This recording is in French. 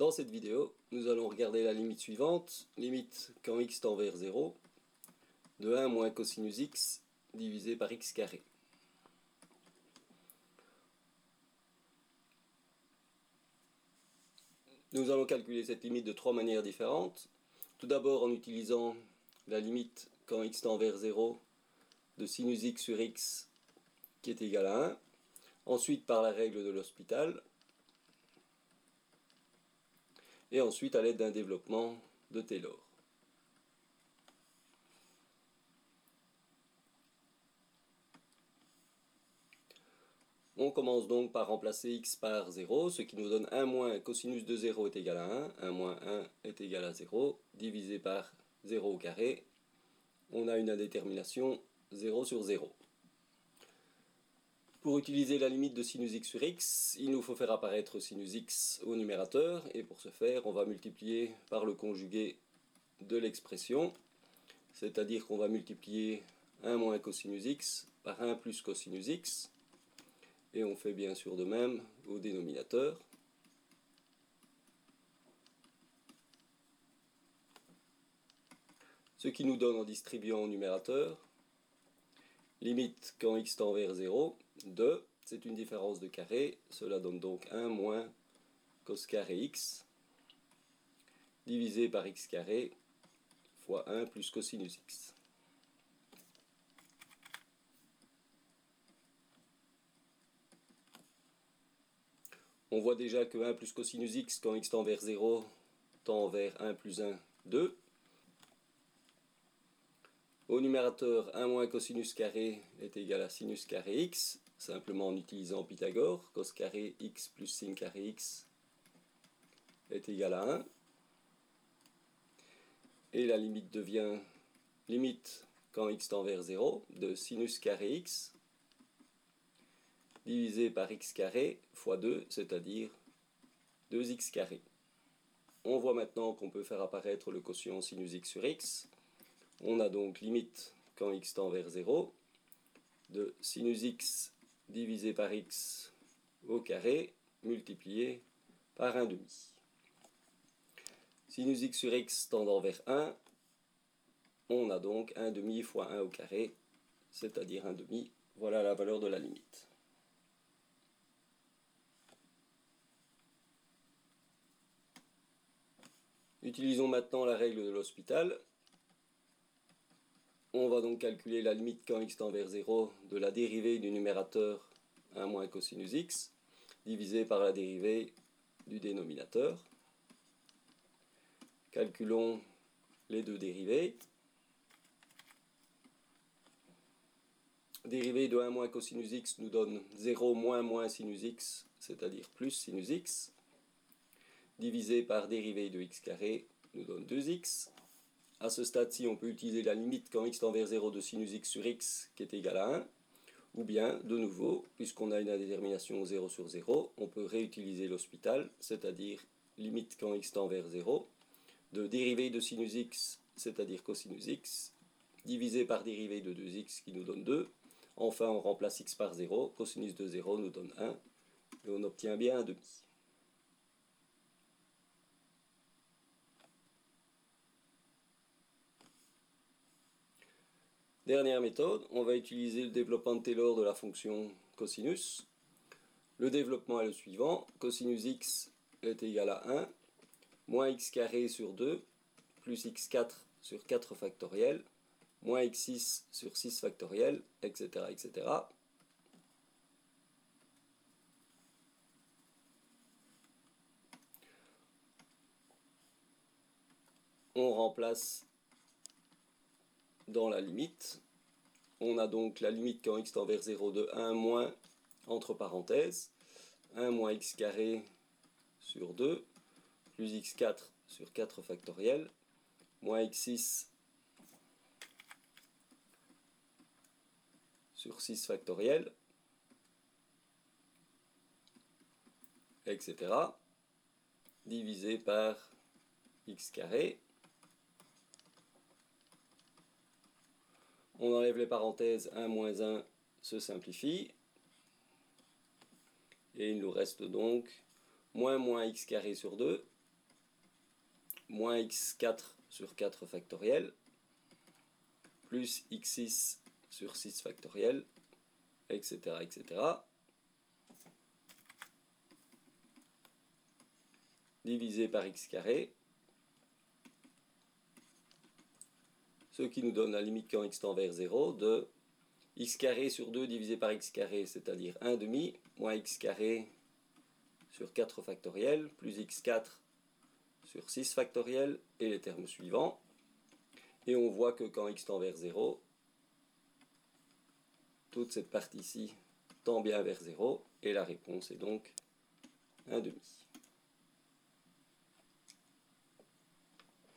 Dans cette vidéo, nous allons regarder la limite suivante, limite quand x tend vers 0, de 1 moins cosinus x divisé par x carré. Nous allons calculer cette limite de trois manières différentes. Tout d'abord en utilisant la limite quand x tend vers 0 de sinus x sur x qui est égal à 1. Ensuite par la règle de l'hospital. Et ensuite à l'aide d'un développement de Taylor. On commence donc par remplacer x par 0, ce qui nous donne 1 moins cosinus de 0 est égal à 1, 1 moins 1 est égal à 0, divisé par 0 au carré, on a une indétermination 0 sur 0. Pour utiliser la limite de sinus x sur x, il nous faut faire apparaître sinus x au numérateur, et pour ce faire, on va multiplier par le conjugué de l'expression, c'est-à-dire qu'on va multiplier 1 moins cosinus x par 1 plus cosinus x, et on fait bien sûr de même au dénominateur. Ce qui nous donne en distribuant au numérateur, limite quand x tend vers 0, 2, c'est une différence de carré, cela donne donc 1 moins cos carré x, divisé par x carré, fois 1 plus cosinus x. On voit déjà que 1 plus cosinus x quand x tend vers 0 tend vers 1 plus 1, 2. Au numérateur, 1 moins cosinus carré est égal à sinus carré x, simplement en utilisant Pythagore. Cos carré x plus sin carré x est égal à 1. Et la limite devient limite quand x tend vers 0 de sinus carré x divisé par x carré fois 2, c'est-à-dire 2x carré. On voit maintenant qu'on peut faire apparaître le quotient sinus x sur x. On a donc limite quand x tend vers 0 de sinus x divisé par x au carré multiplié par 1 demi. Sinus x sur x tendant vers 1, on a donc 1 demi fois 1 au carré, c'est-à-dire 1 demi. Voilà la valeur de la limite. Utilisons maintenant la règle de l'hospital. On va donc calculer la limite quand x tend vers 0 de la dérivée du numérateur 1 moins cosinus x divisé par la dérivée du dénominateur. Calculons les deux dérivées. Dérivée de 1 moins cosinus x nous donne 0 moins moins sinus x, c'est-à-dire plus sinus x divisé par dérivée de x carré nous donne 2x. À ce stade-ci, on peut utiliser la limite quand x tend vers 0 de sinus x sur x qui est égal à 1. Ou bien, de nouveau, puisqu'on a une indétermination 0 sur 0, on peut réutiliser l'hospital, c'est-à-dire limite quand x tend vers 0, de dérivée de sinus x, c'est-à-dire cosinus x, divisé par dérivée de 2x qui nous donne 2. Enfin, on remplace x par 0, cosinus de 0 nous donne 1, et on obtient bien un demi. Dernière méthode, on va utiliser le développement de Taylor de la fonction cosinus. Le développement est le suivant, cosinus x est égal à 1, moins x carré sur 2, plus x4 sur 4 factoriel, moins x6 sur 6 factoriel, etc. etc. On remplace dans la limite. On a donc la limite quand x tend vers 0 de 1 moins, entre parenthèses, 1 moins x carré sur 2, plus x4 sur 4 factoriel, moins x6 sur 6 factoriel, etc., divisé par x carré, On enlève les parenthèses, 1 moins 1 se simplifie. Et il nous reste donc moins moins x carré sur 2 moins x4 sur 4 factoriel, plus x6 sur 6 factoriel, etc., etc. divisé par x carré, ce qui nous donne la limite quand x tend vers 0 de x carré sur 2 divisé par x carré, c'est-à-dire 1 demi, moins x carré sur 4 factoriel, plus x4 sur 6 factoriel, et les termes suivants. Et on voit que quand x tend vers 0, toute cette partie-ci tend bien vers 0, et la réponse est donc 1 demi.